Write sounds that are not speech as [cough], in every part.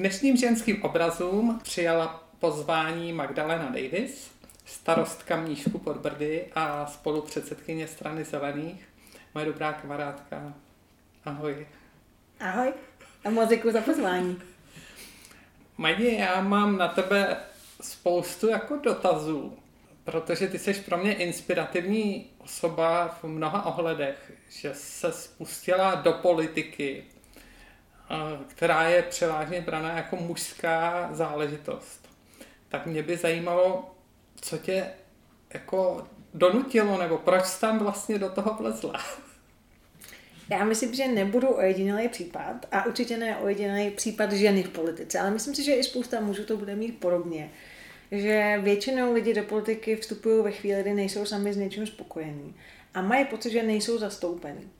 dnešním ženským obrazům přijala pozvání Magdalena Davis, starostka Mníšku pod Brdy a spolupředsedkyně strany Zelených, moje dobrá kamarádka. Ahoj. Ahoj a moc děkuji za pozvání. Majdě, já mám na tebe spoustu jako dotazů, protože ty jsi pro mě inspirativní osoba v mnoha ohledech, že se spustila do politiky, která je převážně braná jako mužská záležitost. Tak mě by zajímalo, co tě jako donutilo, nebo proč jsi tam vlastně do toho vlezla? Já myslím, že nebudu ojedinělý případ a určitě ne ojedinělý případ ženy v politice, ale myslím si, že i spousta mužů to bude mít podobně. Že většinou lidi do politiky vstupují ve chvíli, kdy nejsou sami s něčím spokojení a mají pocit, že nejsou zastoupení.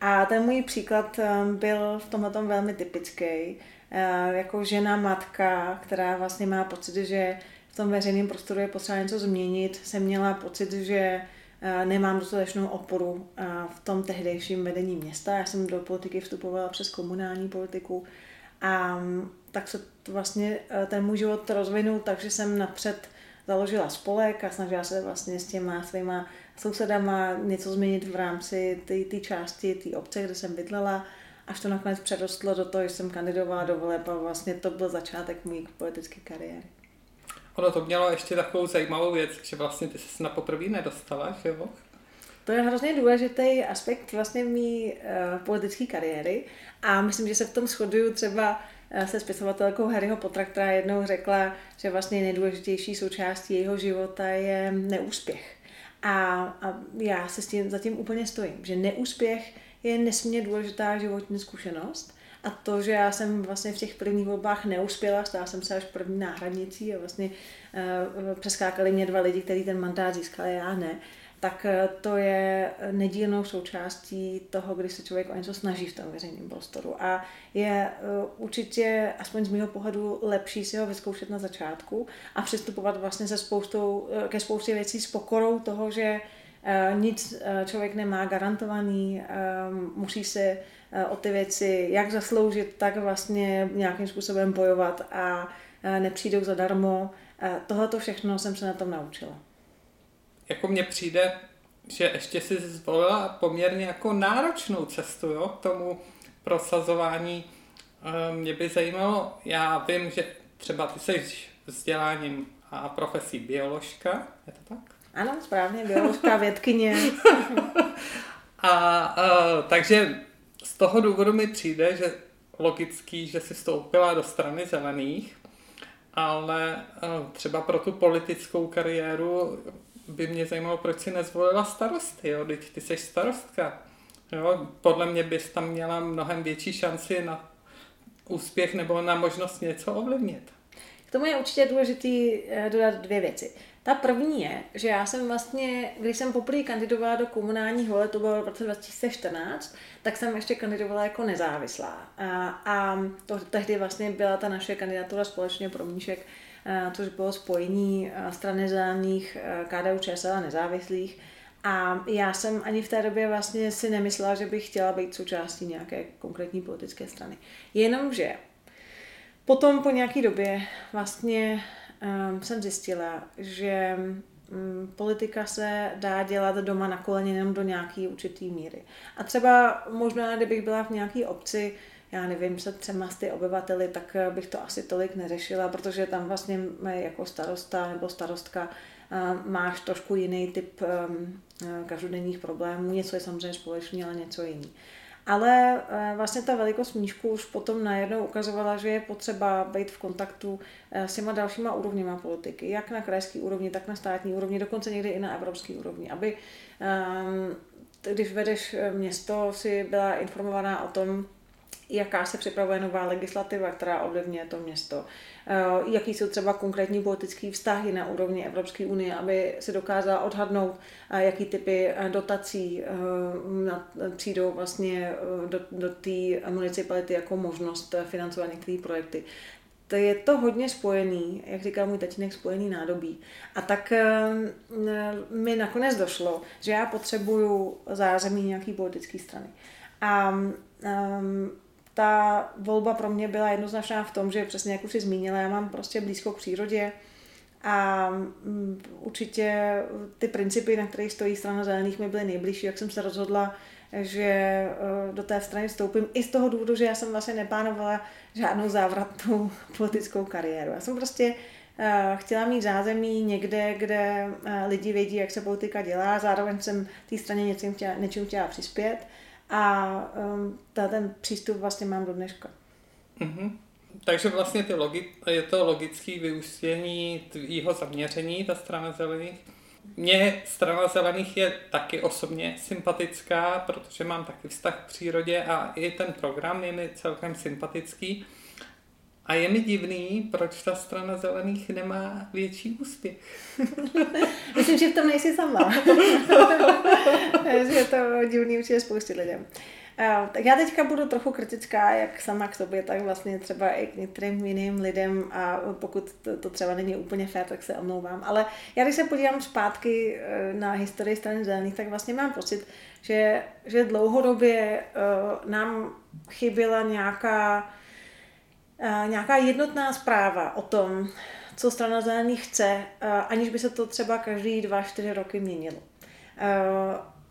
A ten můj příklad eh, byl v tomhle velmi typický. Eh, jako žena, matka, která vlastně má pocit, že v tom veřejném prostoru je potřeba něco změnit, jsem měla pocit, že eh, nemám dostatečnou oporu v tom tehdejším vedení města. Já jsem do politiky vstupovala přes komunální politiku a mm, tak se vlastně ten můj život rozvinul, takže jsem napřed založila spolek a snažila se vlastně s těma svýma sousedama něco změnit v rámci té části, té obce, kde jsem bydlela, až to nakonec přerostlo do toho, že jsem kandidovala do voleb a vlastně to byl začátek mojí politické kariéry. Ono to mělo ještě takovou zajímavou věc, že vlastně ty se na poprvé nedostala, že jo? To je hrozně důležitý aspekt vlastně mý uh, politické kariéry a myslím, že se v tom shoduju třeba eh, se spisovatelkou Harryho Pottera, která jednou řekla, že vlastně nejdůležitější součástí jeho života je neúspěch. A, a já se s tím zatím úplně stojím, že neúspěch je nesmírně důležitá životní zkušenost. A to, že já jsem vlastně v těch prvních volbách neuspěla, stala jsem se až první náhradnicí a vlastně uh, přeskákali mě dva lidi, kteří ten mandát získali, já ne, tak eh, to je nedílnou součástí toho, kdy se člověk o něco snaží v tom veřejném prostoru. A je eh, určitě, aspoň z mého pohledu, lepší si ho vyzkoušet na začátku a přistupovat vlastně se spoustou, eh, ke spoustě věcí s pokorou toho, že nic člověk nemá garantovaný, musí se o ty věci jak zasloužit, tak vlastně nějakým způsobem bojovat a nepřijdou zadarmo. Tohle všechno jsem se na tom naučila jako mně přijde, že ještě si zvolila poměrně jako náročnou cestu jo, k tomu prosazování. Eh, mě by zajímalo, já vím, že třeba ty jsi vzděláním a profesí bioložka, je to tak? Ano, správně, bioložka, [laughs] vědkyně. a, a takže z toho důvodu mi přijde, že logický, že si vstoupila do strany zelených, ale eh, třeba pro tu politickou kariéru by mě zajímalo, proč si nezvolila starosty, jo? Teď ty jsi starostka. Jo? Podle mě bys tam měla mnohem větší šanci na úspěch nebo na možnost něco ovlivnit. K tomu je určitě důležité eh, dodat dvě věci. Ta první je, že já jsem vlastně, když jsem poprvé kandidovala do komunálních voleb, to bylo v roce 2014, tak jsem ještě kandidovala jako nezávislá. A, a to tehdy vlastně byla ta naše kandidatura společně pro Míšek což bylo spojení eh, strany zelených eh, KDU ČSL a nezávislých. A já jsem ani v té době vlastně si nemyslela, že bych chtěla být součástí nějaké konkrétní politické strany. Jenomže potom po nějaké době vlastně um, jsem zjistila, že um, politika se dá dělat doma na koleně jenom do nějaké určitý míry. A třeba možná, kdybych byla v nějaké obci, já nevím, se třema ty obyvateli, tak eh, bych to asi tolik neřešila, protože tam vlastně jako starosta nebo starostka eh, máš trošku jiný typ ehm, eh, každodenních problémů. Něco je samozřejmě společný, ale něco jiný. Ale vlastně ta velikost mnížku už potom najednou ukazovala, že je potřeba být v kontaktu s těma dalšíma úrovněma politiky, jak na krajské úrovni, tak na státní úrovni, dokonce někdy i na evropské úrovni, aby ehm, když vedeš město, si byla informovaná o tom, jaká se připravuje nová legislativa, která ovlivňuje to město, eh, jaký jsou třeba konkrétní politické vztahy na úrovni Evropské unie, aby se dokázala odhadnout, eh, jaký typy eh, dotací přijdou vlastně do, do té municipality jako možnost financovat některé projekty. To je to hodně spojený, jak říkal můj tatínek, spojený nádobí. A tak mi nakonec došlo, že já potřebuju zázemí nějaký politické strany. A um, ta volba pro mě byla jednoznačná v tom, že přesně jak už si zmínila, já mám prostě blízko k přírodě a mm, určitě ty principy, na kterých stojí strana zelených, mi byly nejbližší, jak jsem se rozhodla, že eh, do té strany vstoupím i z toho důvodu, že já jsem vlastně neplánovala žádnou závratnou [laughs] politickou kariéru. Já jsem prostě eh, chtěla mít zázemí někde, kde eh, lidi vědí, jak se politika dělá, zároveň jsem té straně něčím chtěla, něčím chtěla přispět a um, ten přístup vlastně mám do dneška. Mm-hmm. Takže vlastně ty logi- je to logické vyústění tvýho zaměření, ta strana zelených. Mně strana zelených je taky osobně sympatická, protože mám taky vztah k přírodě a i ten program je mi celkem sympatický. A je mi divný, proč ta strana zelených nemá větší úspěch. [laughs] Myslím, že v tom nejsi sama. [laughs] že je to divný určitě spoustě lidem. Tak já teďka budu trochu kritická, jak sama k sobě, tak vlastně třeba i k některým jiným lidem a pokud to, to třeba není úplně fér, tak se omlouvám. Ale já když se podívám zpátky e, na historii strany zelených, tak vlastně mám pocit, že, že dlouhodobě e, nám chyběla nějaká, nějaká jednotná zpráva o tom, co strana zelených chce, aniž by se to třeba každý dva, čtyři roky měnilo.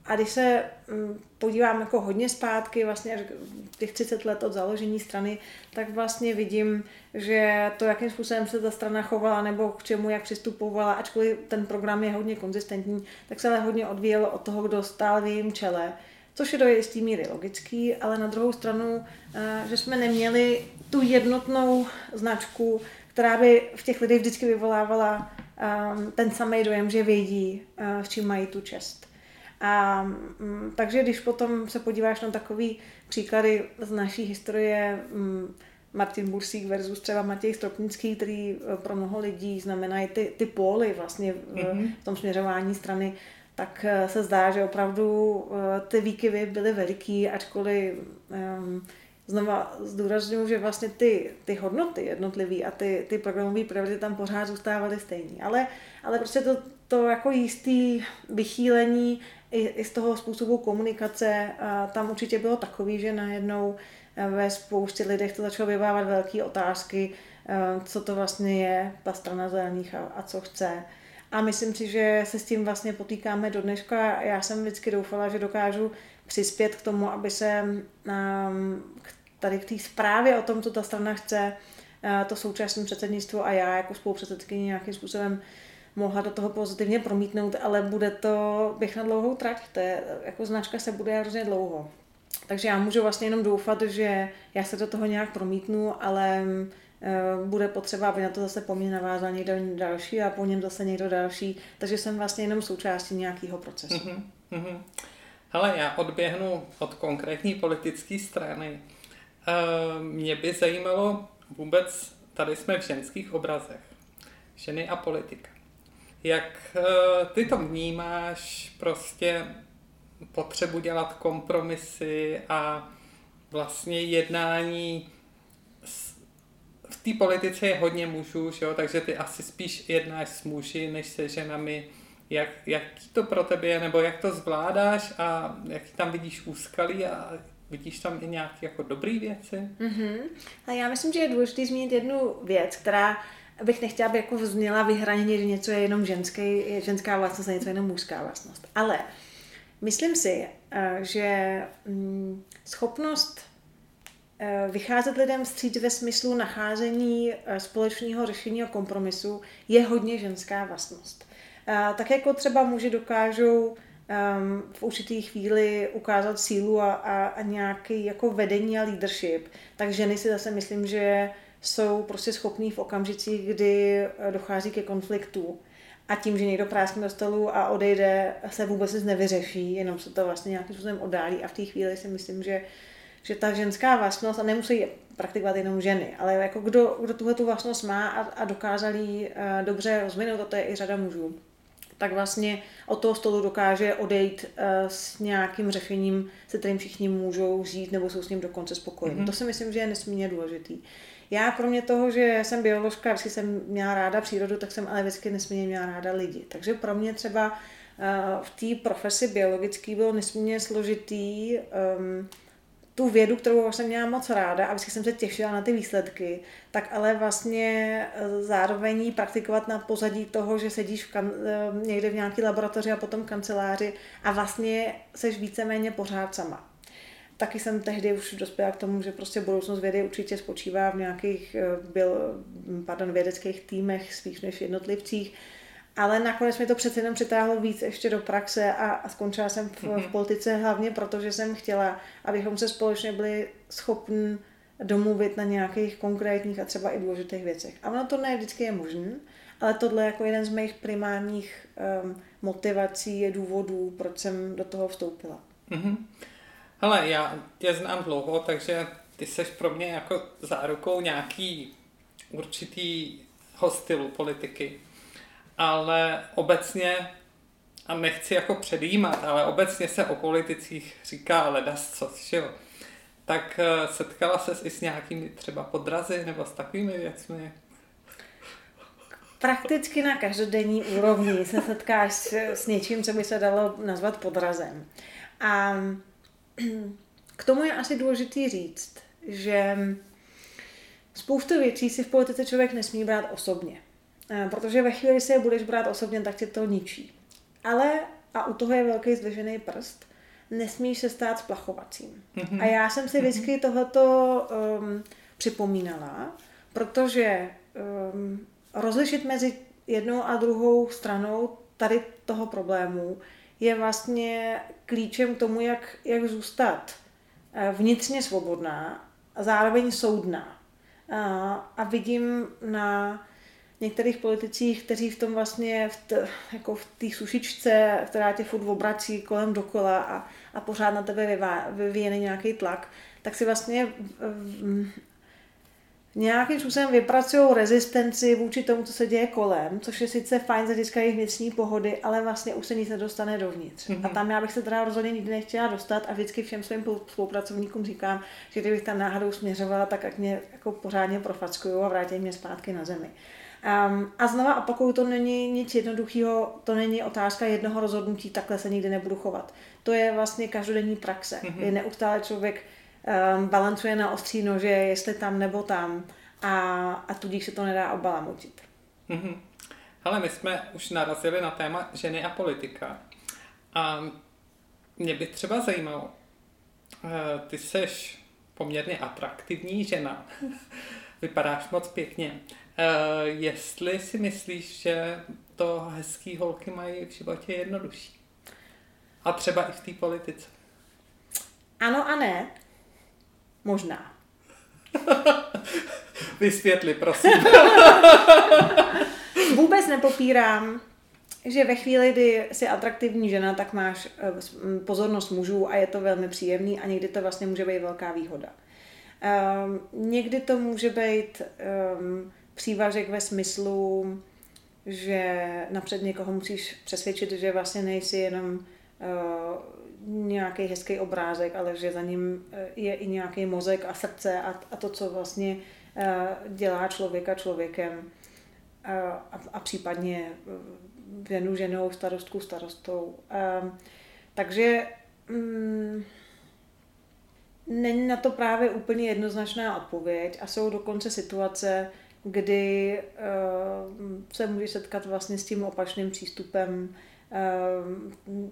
A když se mm, podívám jako hodně zpátky, vlastně těch 30 let od založení strany, tak vlastně vidím, že to, jakým způsobem se ta strana chovala nebo k čemu, jak přistupovala, ačkoliv ten program je hodně konzistentní, tak se ale hodně odvíjelo od toho, kdo stál v jejím čele, což je do jistý míry logický, ale na druhou stranu, eh, že jsme neměli tu jednotnou značku, která by v těch lidech vždycky vyvolávala ehm, ten samý dojem, že vědí, v eh, čím mají tu čest. A mm, takže když potom se podíváš na takový příklady z naší historie, mm, Martin Bursík versus třeba Matěj Stropnický, který e, pro mnoho lidí znamenají ty, ty póly vlastně v, mm-hmm. v tom směřování strany, tak e, se zdá, že opravdu e, ty výkyvy byly veliký, ačkoliv um, znova zdůraznuju, že vlastně ty, ty hodnoty jednotlivé a ty, ty programové priority tam pořád zůstávaly stejný. Ale, ale prostě to, to jako jistý vychýlení i, i z toho způsobu komunikace a tam určitě bylo takový, že najednou eh, ve spoustě lidech to začalo vyvávat velké otázky, eh, co to vlastně je ta strana zelených a, a co chce. A myslím si, že se s tím vlastně potýkáme do dneška. Já jsem vždycky doufala, že dokážu přispět k tomu, aby se um, tady k té zprávě o tom, co ta strana chce, uh, to současné předsednictvo a já jako spolupředsedkyně nějakým způsobem mohla do toho pozitivně promítnout, ale bude to běh na dlouhou trať. To je, jako značka se bude hrozně dlouho. Takže já můžu vlastně jenom doufat, že já se do toho nějak promítnu, ale uh, bude potřeba, aby na to zase po mně navázal někdo další a po něm zase někdo další. Takže jsem vlastně jenom součástí nějakého procesu. Mm-hmm. Hele, já odběhnu od konkrétní politické strany. Uh, mě by zajímalo vůbec, tady jsme v ženských obrazech, ženy a politika. Jak eh, ty to vnímáš, prostě potřebu dělat kompromisy a vlastně jednání v té politice je hodně mužů, že jo? takže ty asi spíš jednáš s muži než se ženami. Jak, jak to pro tebe je, nebo jak to zvládáš a jak tam vidíš úskalí a vidíš tam i nějaké jako dobré věci? Mm-hmm. A já myslím, že je důležité zmínit jednu věc, která abych nechtěla, aby jako vzněla vyhraněně, že něco je jenom ženský, ženská vlastnost a něco je jenom mužská vlastnost. Ale myslím si, eh, že mm, schopnost vycházet lidem vstříc ve smyslu nacházení eh, společného řešení a kompromisu je hodně ženská vlastnost. Tak jako třeba muži dokážou ehm, v určitý chvíli ukázat sílu a, a, a nějaký jako vedení a leadership, tak ženy si zase myslím, že jsou prostě schopní v okamžicích, kdy eh, dochází ke konfliktu a tím, že někdo práskne do stolu a odejde, se vůbec nic nevyřeší, jenom se to vlastně nějakým způsobem oddálí a v té chvíli si myslím, že, že ta ženská vlastnost, a nemusí praktikovat jenom ženy, ale jako kdo, kdo tuhle tu vlastnost má a, a dokázal ji uh, dobře rozvinout, a to je i řada mužů, tak vlastně od toho stolu dokáže odejít uh, s nějakým řešením, se kterým všichni můžou žít nebo jsou s ním dokonce spokojení. Mm-hmm. To si myslím, že je nesmírně důležitý. Já kromě toho, že jsem bioložka, vždycky jsem měla ráda přírodu, tak jsem ale vždycky nesmírně měla ráda lidi. Takže pro mě třeba uh, v té profesi biologické bylo nesmírně složitý um, tu vědu, kterou jsem měla moc ráda a vždycky jsem se těšila na ty výsledky, tak ale vlastně eh, zároveň praktikovat na pozadí toho, že sedíš v kan- eh, někde v nějaké laboratoři a potom v kanceláři a vlastně seš víceméně pořád sama. Taky jsem tehdy už dospěla k tomu, že prostě budoucnost vědy určitě spočívá v nějakých eh, byl, pardon, vědeckých týmech spíš než jednotlivcích, ale nakonec mi to přece jenom přitáhlo víc ještě do praxe a, a skončila jsem v, v politice hlavně proto, že jsem chtěla, abychom se společně byli schopni domluvit na nějakých konkrétních a třeba i důležitých věcech. A ono to ne vždycky je možné, ale tohle je jako jeden z mých primárních um, motivací je důvodů, proč jsem do toho vstoupila. Mm-hmm. Hele, já tě znám dlouho, takže ty seš pro mě jako zárukou nějaký určitý stylu politiky ale obecně, a nechci jako předjímat, ale obecně se o politicích říká ledas co, jo. Tak eh, setkala se i s nějakými třeba podrazy nebo s takovými věcmi? Prakticky na každodenní úrovni se setkáš s, s něčím, co by se dalo nazvat podrazem. A [clears throat] k tomu je asi důležité říct, že spoustu věcí si v politice člověk nesmí brát osobně. Eh, protože ve chvíli, kdy se je budeš brát osobně, tak tě to ničí. Ale, a u toho je velký zdvižený prst, nesmíš se stát splachovacím. Mm-hmm. A já jsem si vždycky mm-hmm. tohleto um, připomínala, protože um, rozlišit mezi jednou a druhou stranou tady toho problému je vlastně klíčem k tomu, jak, jak zůstat eh, vnitřně svobodná a zároveň soudná. A, a vidím na některých politicích, kteří v tom vlastně, v t, jako v té sušičce, která tě furt obrací kolem dokola a, a pořád na tebe vyvíjený nějaký tlak, tak si vlastně v, nějakým způsobem vypracují rezistenci vůči tomu, co se děje kolem, což je sice fajn z hlediska jejich vnitřní pohody, ale vlastně už se nic nedostane dovnitř. Mm-hmm. A tam já bych se teda rozhodně nikdy nechtěla dostat a vždycky všem svým spolupracovníkům říkám, že kdybych tam náhodou směřovala, tak ať mě jako pořádně profackují a vrátí mě zpátky na zemi. Um, a znova opakuju, to není nic jednoduchého, to není otázka jednoho rozhodnutí, takhle se nikdy nebudu chovat. To je vlastně každodenní praxe, mm-hmm. kdy neustále člověk um, balancuje na ostří nože, jestli tam nebo tam a, a tudíž se to nedá obalamutit. Mm-hmm. Ale my jsme už narazili na téma ženy a politika. A mě by třeba zajímalo, eh, ty seš poměrně atraktivní žena, [laughs] vypadáš moc pěkně. Uh, jestli si myslíš, že to hezký holky mají v životě jednodušší. A třeba i v té politice. Ano a ne. Možná. [laughs] Vysvětli, prosím. [laughs] Vůbec nepopírám, že ve chvíli, kdy jsi atraktivní žena, tak máš eh, pozornost mužů a je to velmi příjemný a někdy to vlastně může být velká výhoda. Um, někdy to může být um, přívažek ve smyslu, že napřed někoho musíš přesvědčit, že vlastně nejsi jenom uh, nějaký hezký obrázek, ale že za ním eh, je i nějaký mozek a srdce a, a to, co vlastně uh, dělá člověka člověkem a, a případně ženu ženou, starostku starostou. Uh, takže um, není na to právě úplně jednoznačná odpověď a jsou dokonce situace, kdy uh, se může setkat vlastně s tím opačným přístupem uh,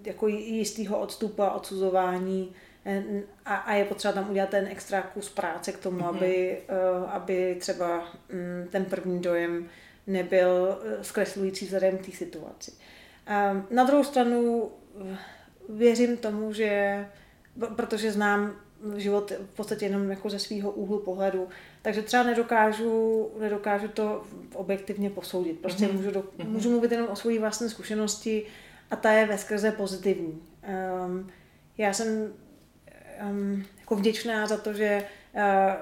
jako jistého odstupu a odsuzování eh, a, a je potřeba tam udělat ten extra kus práce k tomu, mm-hmm. aby, uh, aby třeba um, ten první dojem nebyl zkreslující vzhledem k té situaci. Na druhou stranu věřím tomu, že protože znám život v podstatě jenom jako ze svého úhlu pohledu, takže třeba nedokážu, nedokážu to objektivně posoudit. Prostě mm-hmm. můžu, do, mm-hmm. můžu mluvit jenom o své vlastní zkušenosti a ta je ve skrze pozitivní. Um, já jsem um, jako vděčná za to, že, uh,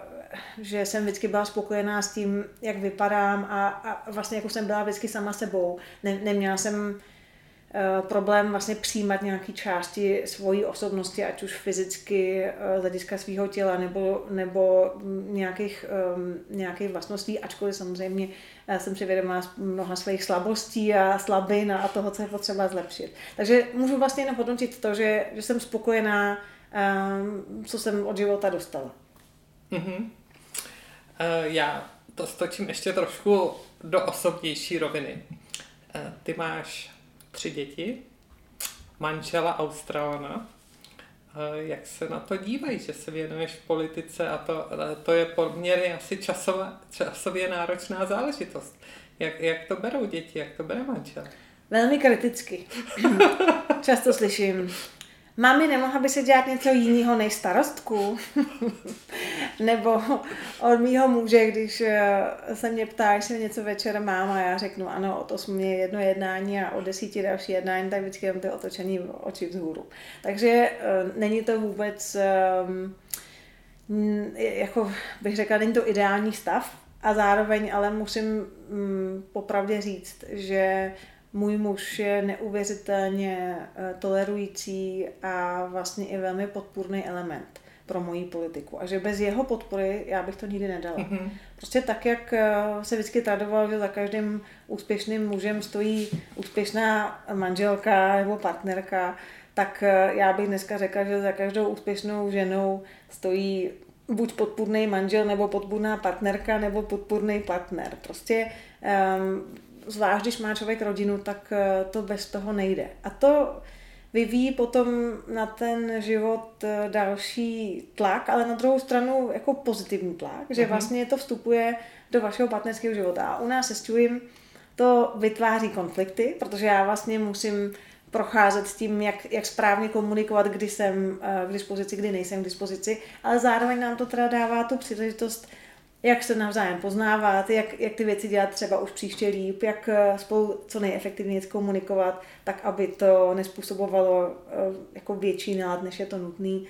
že jsem vždycky byla spokojená s tím, jak vypadám a, a vlastně jako jsem byla vždycky sama sebou. Ne, neměla jsem problém vlastně přijímat nějaké části svojí osobnosti, ať už fyzicky eh, z hlediska svého těla nebo, nebo nějakých, nějakých vlastností, ačkoliv samozřejmě eh, jsem si vědomá mnoha svých slabostí a slabin a toho, co je potřeba zlepšit. Takže můžu vlastně jenom hodnotit to, že, že jsem spokojená co jsem od života dostala. Mm-hmm. Já to stočím ještě trošku do osobnější roviny. Ty máš tři děti, manžela Australana. Jak se na to dívají, že se věnuješ v politice a to, to je poměrně asi časově, časově náročná záležitost. Jak, jak to berou děti, jak to bere manžel? Velmi kriticky. [laughs] Často slyším, Mami, nemohla by se dělat něco jiného než starostku? [laughs] Nebo od mýho muže, když eh, se mě ptá, jestli něco večer mám a já řeknu ano, od 8 je jedno jednání a od 10 další jednání, tak vždycky mám ty otočený oči vzhůru. Takže uh, není to vůbec, um, jako bych řekla, není to ideální stav a zároveň ale musím um, popravdě říct, že můj muž je neuvěřitelně eh, tolerující a vlastně i velmi podpůrný element pro moji politiku. A že bez jeho podpory já bych to nikdy nedala. Mm-hmm. Prostě tak, jak eh, se vždycky tradoval, že za každým úspěšným mužem stojí úspěšná manželka nebo partnerka, tak eh, já bych dneska řekla, že za každou úspěšnou ženou stojí buď podpůrný manžel, nebo podpůrná partnerka, nebo podpůrný partner. Prostě um, zvlášť když má člověk rodinu, tak eh, to bez toho nejde. A to vyvíjí potom na ten život eh, další tlak, ale na druhou stranu jako pozitivní tlak, že mm-hmm. vlastně to vstupuje do vašeho partnerského života. A u nás se Stewim to vytváří konflikty, protože já vlastně musím procházet s tím, jak, jak správně komunikovat, kdy jsem eh, k dispozici, kdy nejsem k dispozici, ale zároveň nám to teda dává tu příležitost jak se navzájem poznávat, jak, jak ty věci dělat třeba už příště líp, jak eh, spolu co nejefektivněji komunikovat, tak aby to nespůsobovalo eh, jako větší nálad, než je to nutný.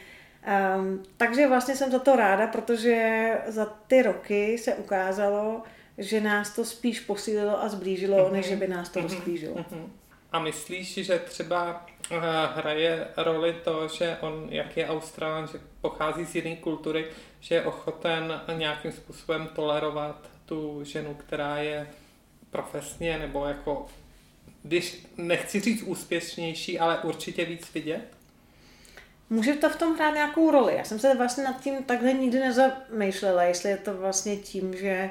Um, takže vlastně jsem za to ráda, protože za ty roky se ukázalo, že nás to spíš posílilo a zblížilo, mm-hmm. než že by nás to mm-hmm. rozklížilo. Mm-hmm. A myslíš, že třeba uh, hraje roli to, že on, jak je Australan, že pochází z jiné kultury, že je ochoten nějakým způsobem tolerovat tu ženu, která je profesně nebo jako, když nechci říct úspěšnější, ale určitě víc vidět? Může to v tom hrát nějakou roli. Já jsem se vlastně nad tím takhle nikdy nezamýšlela, jestli je to vlastně tím, že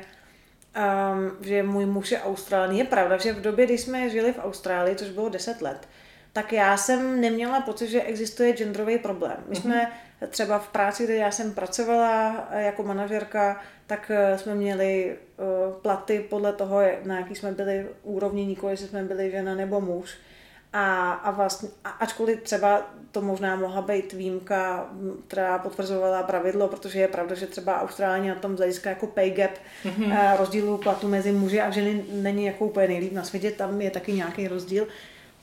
um, že můj muž je Australán. Je pravda, že v době, kdy jsme žili v Austrálii, což bylo 10 let, tak já jsem neměla pocit, že existuje genderový problém. My jsme mm-hmm. třeba v práci, kde já jsem pracovala jako manažerka, tak eh, jsme měli uh, platy podle toho, na jaký jsme byli úrovni, nikoli jestli jsme byli žena nebo muž. A, a vlastně, a ačkoliv třeba to možná mohla být výjimka, která potvrzovala pravidlo, protože je pravda, že třeba Austrálie na tom z hlediska jako pay gap mm-hmm. rozdílu platu mezi muži a ženy není jako úplně nejlíp na světě, tam je taky nějaký rozdíl.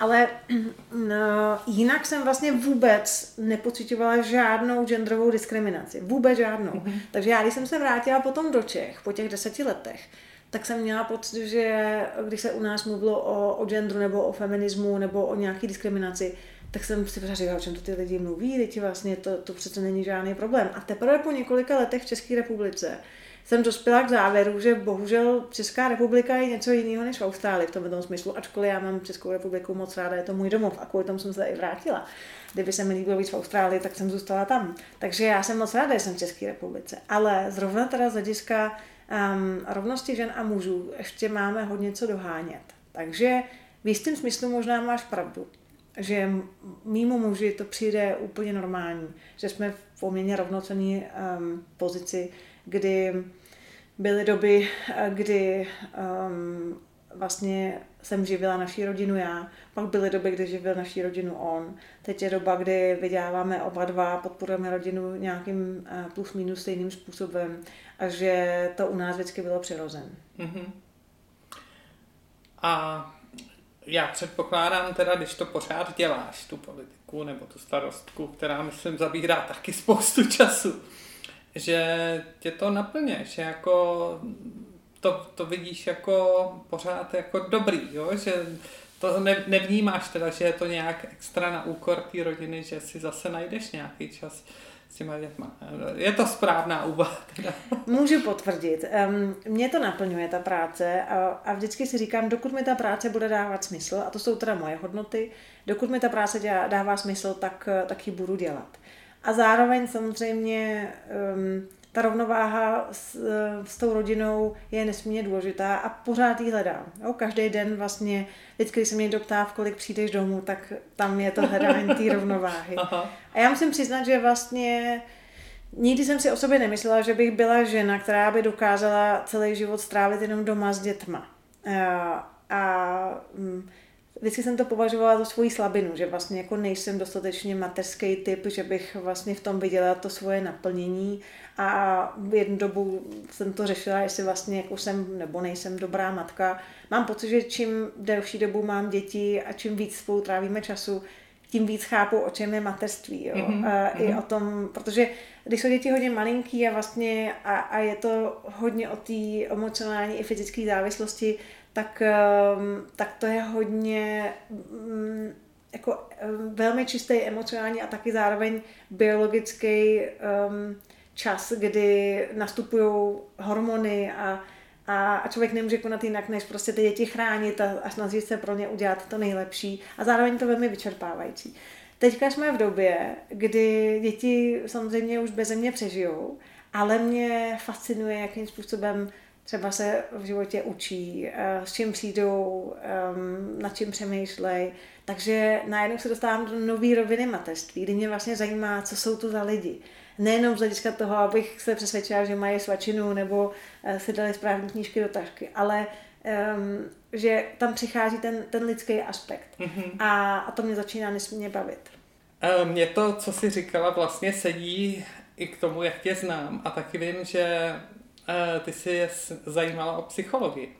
Ale [clears throat] no, jinak jsem vlastně vůbec nepocitovala žádnou genderovou diskriminaci. Vůbec žádnou. Mm-hmm. Takže já, když jsem se vrátila potom do Čech, po těch deseti letech, tak jsem měla pocit, že když se u nás mluvilo o, o genderu nebo o feminismu nebo o nějaké diskriminaci, tak jsem si pořád říkala, o čem to ty lidi mluví, teď vlastně to, to přece není žádný problém. A teprve po několika letech v České republice jsem dospěla k závěru, že bohužel Česká republika je něco jiného než v Austrálii v tom smyslu, ačkoliv já mám Českou republiku moc ráda, je to můj domov a kvůli tomu jsem se i vrátila. Kdyby se mi líbilo víc v Austrálii, tak jsem zůstala tam. Takže já jsem moc ráda, že jsem v České republice. Ale zrovna teda z hlediska um, rovnosti žen a mužů ještě máme hodně co dohánět. Takže v jistém smyslu možná máš pravdu, že mýmu muži to přijde úplně normální, že jsme v poměrně rovnocenné um, pozici, kdy byly doby, kdy um, vlastně jsem živila naší rodinu já, pak byly doby, kdy živil naší rodinu on. Teď je doba, kdy vyděláváme oba dva, podporujeme rodinu nějakým uh, plus minus stejným způsobem a že to u nás vždycky bylo přirozen. Mm-hmm. A já předpokládám teda, když to pořád děláš, tu politiku nebo tu starostku, která myslím zabírá taky spoustu času, že tě to naplně, že jako to, to vidíš jako pořád jako dobrý, jo? že to ne, nevnímáš teda, že je to nějak extra na úkor té rodiny, že si zase najdeš nějaký čas s těma dětma. Je to správná úvaha. Teda. Můžu potvrdit. Um, mě to naplňuje, ta práce a, a vždycky si říkám, dokud mi ta práce bude dávat smysl, a to jsou teda moje hodnoty, dokud mi ta práce dělá, dává smysl, tak, tak ji budu dělat. A zároveň samozřejmě um, ta rovnováha s, s tou rodinou je nesmírně důležitá a pořád ji hledám. Jo? Každý den vlastně, vždycky, když se mě někdo ptá, v kolik přijdeš domů, tak tam je to hledání té [laughs] rovnováhy. Aha. A já musím přiznat, že vlastně nikdy jsem si o sobě nemyslela, že bych byla žena, která by dokázala celý život strávit jenom doma s dětma. A, a mm, vždycky jsem to považovala za svoji slabinu, že vlastně jako nejsem dostatečně mateřský typ, že bych vlastně v tom viděla to svoje naplnění a v jednu dobu jsem to řešila, jestli vlastně jako jsem nebo nejsem dobrá matka. Mám pocit, že čím delší dobu mám děti a čím víc spolu trávíme času, tím víc chápu, o čem je mateřství. Jo? Mm-hmm. A I mhm. o tom, protože když jsou děti hodně malinký a vlastně a, a je to hodně o té emocionální i fyzické závislosti, tak, um, tak to je hodně um, jako um, velmi čistý emocionální a taky zároveň biologický um, čas, kdy nastupují hormony a, a, a člověk nemůže konat jinak, než prostě ty děti chránit a, a snažit se pro ně udělat to nejlepší a zároveň to velmi vyčerpávající. Teďka jsme v době, kdy děti samozřejmě už bez mě přežijou, ale mě fascinuje, jakým způsobem třeba se v životě učí, eh, s čím přijdou, ehm, nad čím přemýšlej. Takže najednou se dostávám do nové roviny mateřství, kdy mě vlastně zajímá, co jsou to za lidi. Nejenom z hlediska toho, abych se přesvědčila, že mají svačinu nebo eh, si dali správné knížky do tašky, ale um, že tam přichází ten, ten lidský aspekt. Mm-hmm. A, a to mě začíná nesmírně bavit. Mě to, co jsi říkala, vlastně sedí i k tomu, jak tě znám. A taky vím, že ty jsi zajímala o psychologii.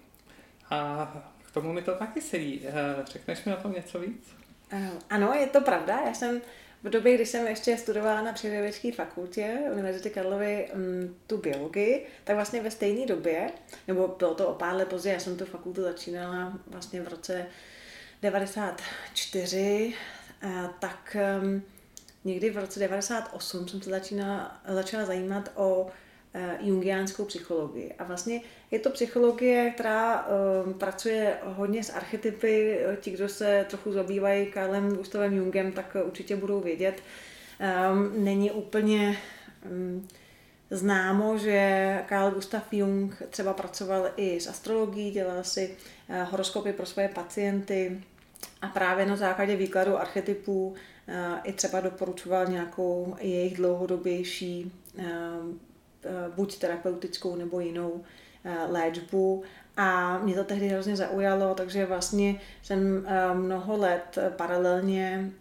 A k tomu mi to taky sedí. Eh, řekneš mi o tom něco víc? Eh, ano, je to pravda. Já jsem v době, kdy jsem ještě studovala na Přírodovědské fakultě Univerzity Karlovy mm, tu biologii, tak vlastně ve stejné době, nebo bylo to o pár let později, já jsem tu fakultu začínala vlastně v roce 94, tak um, někdy v roce 98 jsem se začínala, začala zajímat o Eh, jungiánskou psychologii. A vlastně je to psychologie, která um, pracuje hodně s archetypy. Ti, kdo se trochu zabývají Karlem Gustavem Jungem, tak určitě budou vědět. Um, není úplně um, známo, že Karl Gustav Jung třeba pracoval i s astrologií, dělal si uh, horoskopy pro své pacienty a právě na základě výkladu archetypů uh, i třeba doporučoval nějakou jejich dlouhodobější uh, Eh, buď terapeutickou nebo jinou eh, léčbu. A mě to tehdy hrozně zaujalo, takže vlastně jsem eh, mnoho let paralelně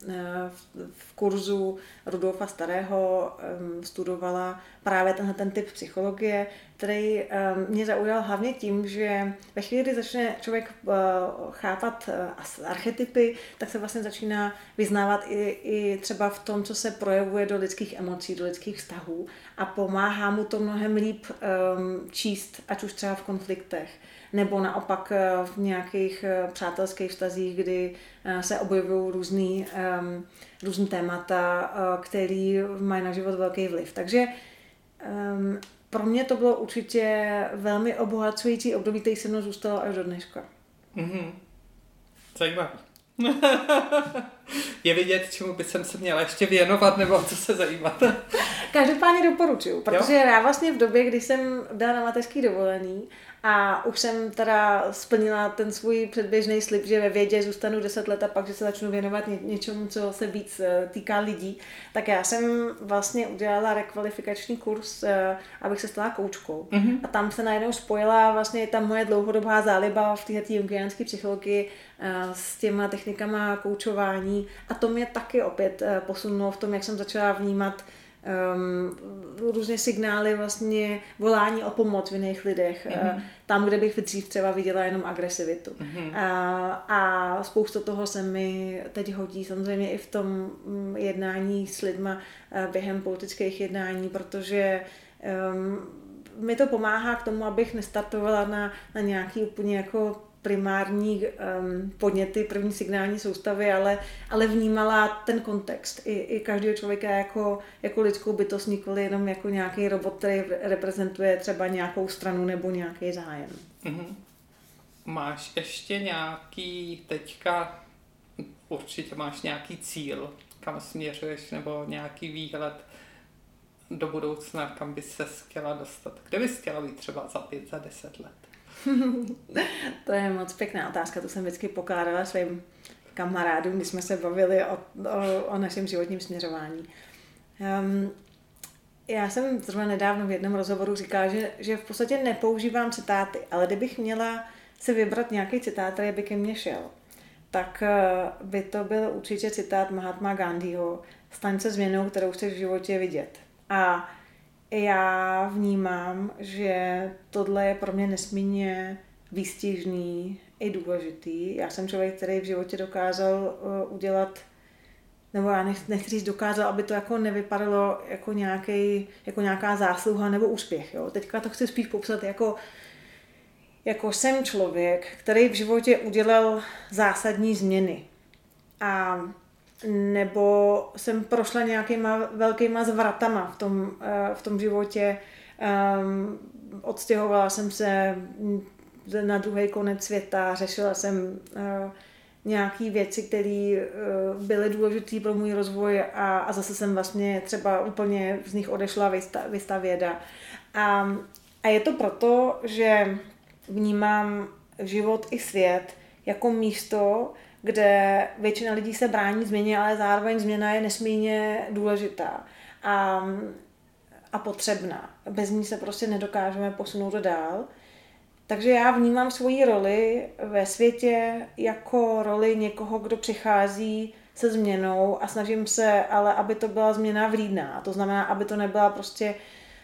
v kurzu Rudolfa Starého studovala právě tenhle ten typ psychologie, který mě zaujal hlavně tím, že ve chvíli, kdy začne člověk chápat archetypy, tak se vlastně začíná vyznávat i, i třeba v tom, co se projevuje do lidských emocí, do lidských vztahů a pomáhá mu to mnohem líp číst, ať už třeba v konfliktech nebo naopak eh, v nějakých eh, přátelských vztazích, kdy eh, se objevují různý, um, různý témata, uh, který mají na život velký vliv. Takže um, pro mě to bylo určitě velmi obohacující období, který se mnou zůstalo až do dneška. Mm-hmm. Zajímavé. [laughs] je vidět, čemu by jsem se měla ještě věnovat, nebo co se zajímat. Každopádně doporučuju, protože jo? já vlastně v době, kdy jsem byla na mateřský dovolený a už jsem teda splnila ten svůj předběžný slib, že ve vědě zůstanu 10 let a pak, že se začnu věnovat ně, něčemu, co se víc uh, týká lidí. Tak já jsem vlastně udělala rekvalifikační kurz, uh, abych se stala koučkou. Mm-hmm. A tam se najednou spojila vlastně ta moje dlouhodobá záliba v této jungiánské psychologii uh, s těma technikama koučování. A to mě taky opět posunulo v tom, jak jsem začala vnímat um, různé signály vlastně volání o pomoc v jiných lidech. Mm-hmm. Tam, kde bych dřív třeba viděla jenom agresivitu. Mm-hmm. A, a spousta toho se mi teď hodí samozřejmě i v tom mm, jednání s lidma eh, během politických jednání, protože um, mi to pomáhá k tomu, abych nestartovala na, na nějaký úplně jako primární um, podněty první signální soustavy, ale, ale vnímala ten kontext i, i každého člověka jako, jako lidskou bytost, nikoli jenom jako nějaký robot, který reprezentuje třeba nějakou stranu nebo nějaký zájem. Mm-hmm. Máš ještě nějaký teďka, určitě máš nějaký cíl kam směřuješ, nebo nějaký výhled do budoucna, kam bys se chtěla dostat? Kde bys chtěla být třeba za pět, za deset let? [laughs] to je moc pěkná otázka, to jsem vždycky pokládala svým kamarádům, když jsme se bavili o, o, o našem životním směřování. Um, já jsem zrovna nedávno v jednom rozhovoru říkala, že, že v podstatě nepoužívám citáty, ale kdybych měla si vybrat nějaký citát, který by ke mně šel, tak eh, by to byl určitě citát Mahatma Gandhiho, staň se změnou, kterou chceš v životě vidět. A já vnímám, že tohle je pro mě nesmírně výstižný i důležitý. Já jsem člověk, který v životě dokázal eh, udělat nebo já nechci říct dokázal, aby to jako nevypadalo jako, nějaký, jako nějaká zásluha nebo úspěch. Jo. Teďka to chci spíš popsat jako, jako jsem člověk, který v životě udělal zásadní změny. A nebo jsem prošla nějakýma velkýma zvratama v tom, eh, v tom životě. Um, odstěhovala jsem se na druhý konec světa, řešila jsem uh, nějaké věci, které uh, byly důležité pro můj rozvoj a, a zase jsem vlastně třeba úplně z nich odešla vysta, věda. A, a je to proto, že vnímám život i svět jako místo, kde většina lidí se brání změně, ale zároveň změna je nesmírně důležitá a, a potřebná. Bez ní se prostě nedokážeme posunout dál. Takže já vnímám svoji roli ve světě jako roli někoho, kdo přichází se změnou a snažím se, ale aby to byla změna vlídná. To znamená, aby to nebyla prostě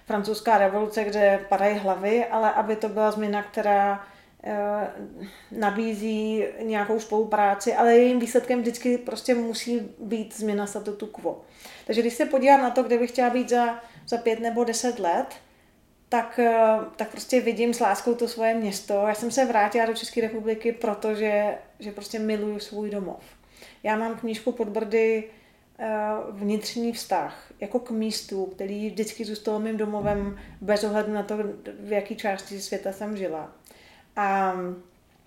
francouzská revoluce, kde padají hlavy, ale aby to byla změna, která nabízí nějakou spolupráci, ale jejím výsledkem vždycky prostě musí být změna statutu quo. Takže když se podívám na to, kde bych chtěla být za, za pět nebo deset let, tak, eh, tak prostě vidím s láskou to svoje město. Já jsem se vrátila do České republiky, protože že prostě miluju svůj domov. Já mám knížku pod brdy eh, vnitřní vztah, jako k místu, který vždycky zůstal mým domovem bez ohledu na to, v jaké části světa jsem žila. A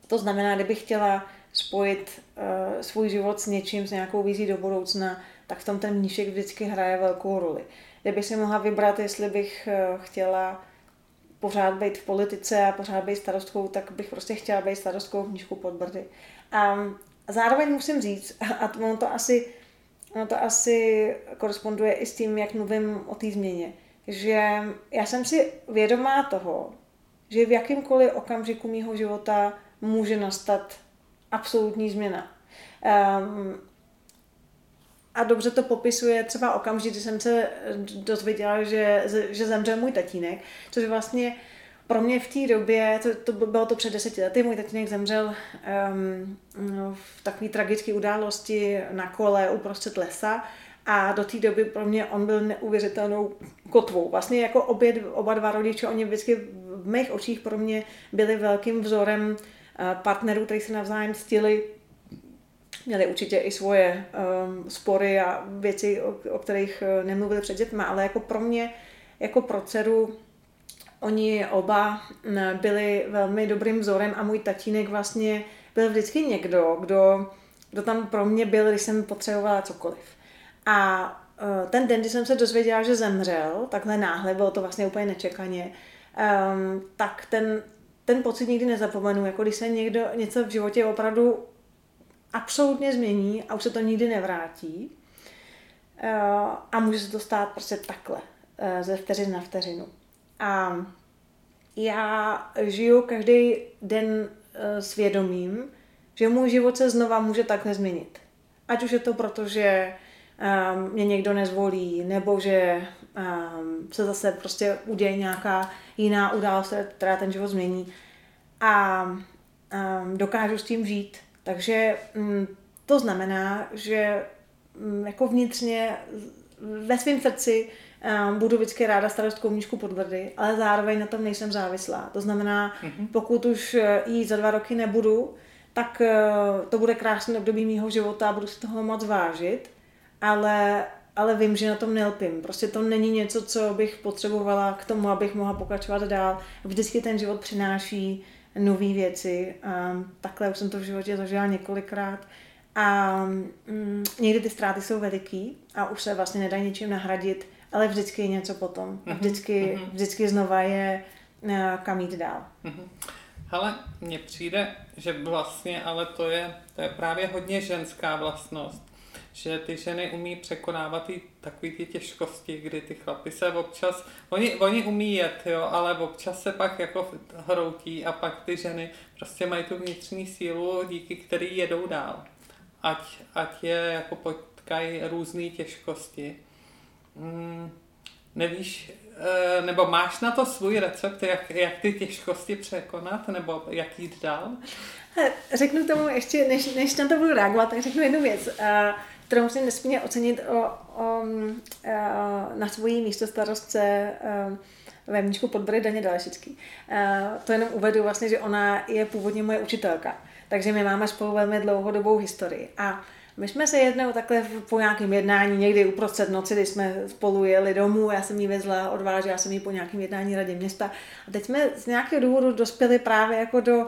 to znamená, kdybych chtěla spojit uh, svůj život s něčím, s nějakou vizí do budoucna, tak v tom ten mníšek vždycky hraje velkou roli. Kdybych si mohla vybrat, jestli bych uh, chtěla pořád být v politice a pořád být starostkou, tak bych prostě chtěla být starostkou v mníšku pod Brdy. A zároveň musím říct, a ono to asi, ono to asi koresponduje i s tím, jak mluvím o té změně, že já jsem si vědomá toho, že v jakýmkoliv okamžiku mýho života může nastat absolutní změna. Um, a dobře to popisuje třeba okamžik, kdy jsem se dozvěděla, že, že zemřel můj tatínek, což vlastně pro mě v té době, to, to bylo to před deseti lety, můj tatínek zemřel um, v takové tragické události na kole uprostřed lesa a do té doby pro mě on byl neuvěřitelnou kotvou. Vlastně jako obě, oba dva rodiče, oni vždycky v mých očích pro mě byli velkým vzorem eh, partnerů, kteří se navzájem stili. Měli určitě i svoje um, spory a věci, o, o kterých eh, nemluvili před dětma, ale jako pro mě, jako pro dceru, oni oba byli velmi dobrým vzorem a můj tatínek vlastně byl vždycky někdo, kdo, kdo tam pro mě byl, když jsem potřebovala cokoliv. A uh, ten den, kdy jsem se dozvěděla, že zemřel, takhle náhle, bylo to vlastně úplně nečekaně, um, tak ten, ten pocit nikdy nezapomenu, jako když se někdo něco v životě opravdu absolutně změní a už se to nikdy nevrátí. Uh, a může se to stát prostě takhle, uh, ze vteřin na vteřinu. A já žiju každý den uh, svědomím, že můj život se znova může takhle změnit. Ať už je to proto, že um, mě někdo nezvolí, nebo že um, se zase prostě uděje nějaká jiná událost, která ten život změní. A um, dokážu s tím žít. Takže um, to znamená, že um, jako vnitřně ve svém srdci um, budu vždycky ráda starostkou Míšku Podvrdy, ale zároveň na tom nejsem závislá. To znamená, mm-hmm. pokud už jí za dva roky nebudu, tak uh, to bude krásný období mýho života a budu si toho moc vážit ale, ale vím, že na tom nelpím. Prostě to není něco, co bych potřebovala k tomu, abych mohla pokračovat dál. Vždycky ten život přináší nové věci. A takhle už jsem to v životě zažila několikrát. A mm, někdy ty ztráty jsou veliký a už se vlastně nedají ničím nahradit, ale vždycky je něco potom. A vždycky, mm-hmm. vždycky znova je uh, kam jít dál. Ale mně přijde, že vlastně, ale to je, to je právě hodně ženská vlastnost, že ty ženy umí překonávat ty, takový ty těžkosti, kdy ty chlapy se občas, oni, oni umí jet, jo, ale občas se pak jako hroutí a pak ty ženy prostě mají tu vnitřní sílu, díky který jedou dál. Ať, ať je jako potkají různé těžkosti. Hmm, nevíš, Eh, nebo máš na to svůj recept, jak, jak ty těžkosti překonat, nebo jak jít dál? Řeknu tomu ještě, než, než na to budu reagovat, tak řeknu jednu věc, eh, kterou musím nesmírně ocenit o, o, eh, na svojí místostarostce ve Mníčku podbory Daně Dalešický. To jenom uvedu vlastně, že ona je původně moje učitelka, takže my máme spolu velmi dlouhodobou historii. A my jsme se jednou takhle po nějakém jednání, někdy uprostřed noci, kdy jsme spolu jeli domů, já jsem ji vezla, odvážela jsem ji po nějakém jednání radě města. A teď jsme z nějakého důvodu dospěli právě jako do,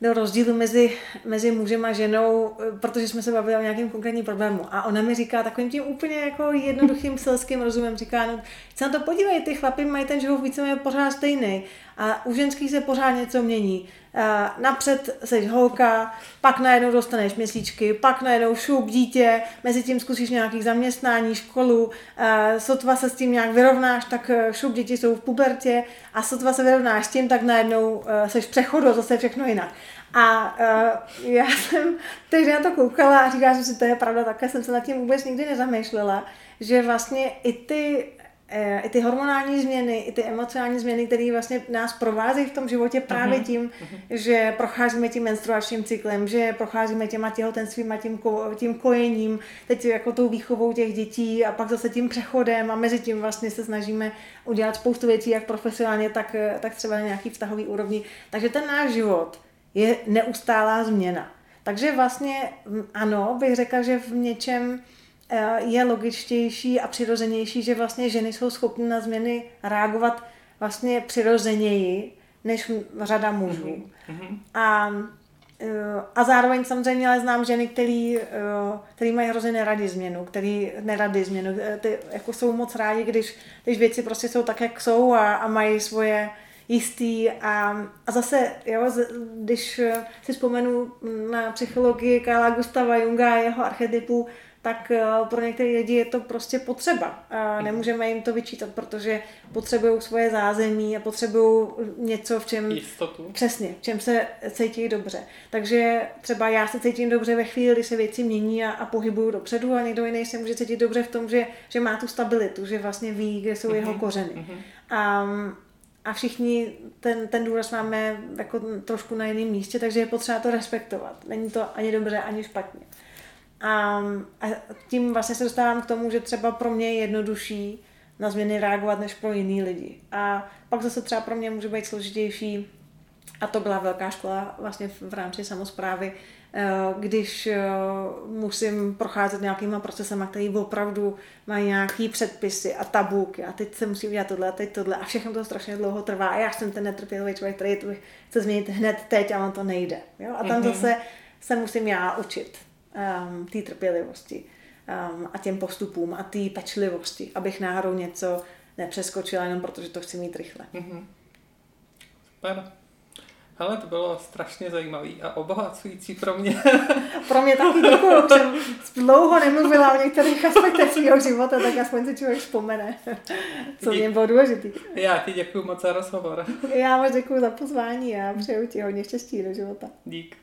do rozdílu mezi, mezi mužem a ženou, protože jsme se bavili o nějakém konkrétním problému. A ona mi říká takovým tím úplně jako jednoduchým [laughs] selským rozumem, říká, no, se na to podívej, ty chlapy mají ten život víceméně pořád stejný a u ženský se pořád něco mění. Uh, napřed jsi holka, pak najednou dostaneš měsíčky, pak najednou šup dítě, mezi tím zkusíš nějaký zaměstnání, školu, uh, sotva se s tím nějak vyrovnáš, tak uh, šup děti jsou v pubertě a sotva se vyrovnáš s tím, tak najednou uh, seš přechodu, zase všechno jinak. A uh, já jsem tehdy na to koukala a říkala jsem si, to je pravda, také jsem se nad tím vůbec nikdy nezamýšlela, že vlastně i ty i ty hormonální změny, i ty emocionální změny, které vlastně nás provázejí v tom životě právě uh-huh. tím, uh-huh. že procházíme tím menstruačním cyklem, že procházíme těma těhotenstvím a tím, ko, tím kojením, teď jako tou výchovou těch dětí a pak zase tím přechodem a mezi tím vlastně se snažíme udělat spoustu věcí, jak profesionálně, tak, tak třeba na nějaký vztahový úrovni. Takže ten náš život je neustálá změna. Takže vlastně ano, bych řekla, že v něčem Eh, je logičtější a přirozenější, že vlastně ženy jsou schopny na změny reagovat vlastně přirozeněji než řada mužů. Mm-hmm. A, eh, a zároveň samozřejmě ale znám ženy, který, eh, který mají hrozně neradi změnu, který neradi změnu, ty jako jsou moc rádi, když, když věci prostě jsou tak, jak jsou a, a mají svoje jistý a, a zase, jo, když si vzpomenu na psychologii Karla Gustava Junga a jeho archetypů, tak eh, pro některé lidi je to prostě potřeba. A mhm. nemůžeme jim to vyčítat, protože potřebují svoje zázemí a potřebují něco, v čem... Jistotu. Přesně, v čem se cítí dobře. Takže třeba já se cítím dobře ve chvíli, kdy se věci mění a, a pohybuju dopředu a někdo jiný se může cítit dobře v tom, že, že má tu stabilitu, že vlastně ví, kde jsou mm-hmm. jeho kořeny. Mm-hmm. A, a všichni ten, ten důraz máme jako trošku na jiném místě, takže je potřeba to respektovat. Není to ani dobře, ani špatně. A, a tím vlastně se dostávám k tomu, že třeba pro mě je jednodušší na změny reagovat než pro jiný lidi. A pak zase třeba pro mě může být složitější, a to byla velká škola vlastně v rámci samozprávy, eh, když eh, musím procházet nějakýma procesama, které opravdu mají nějaký předpisy a tabulky a teď se musí udělat tohle a teď tohle a všechno to strašně dlouho trvá a já jsem ten netrpělivý člověk, který to chce změnit hned teď a on to nejde. Jo? A tam mm-hmm. zase se musím já učit um, té trpělivosti um, a těm postupům a té pečlivosti, abych náhodou něco nepřeskočila jenom protože to chci mít rychle. Mm-hmm. Super. Ale to bylo strašně zajímavý a obohacující pro mě. [laughs] pro mě taky děkuju. Jsem dlouho nemluvila o některých aspektech svého života, tak aspoň se člověk vzpomene, co mě bylo důležitý. Já ti děkuji moc za rozhovor. Já moc děkuji za pozvání a přeju ti hodně štěstí do života. Dík.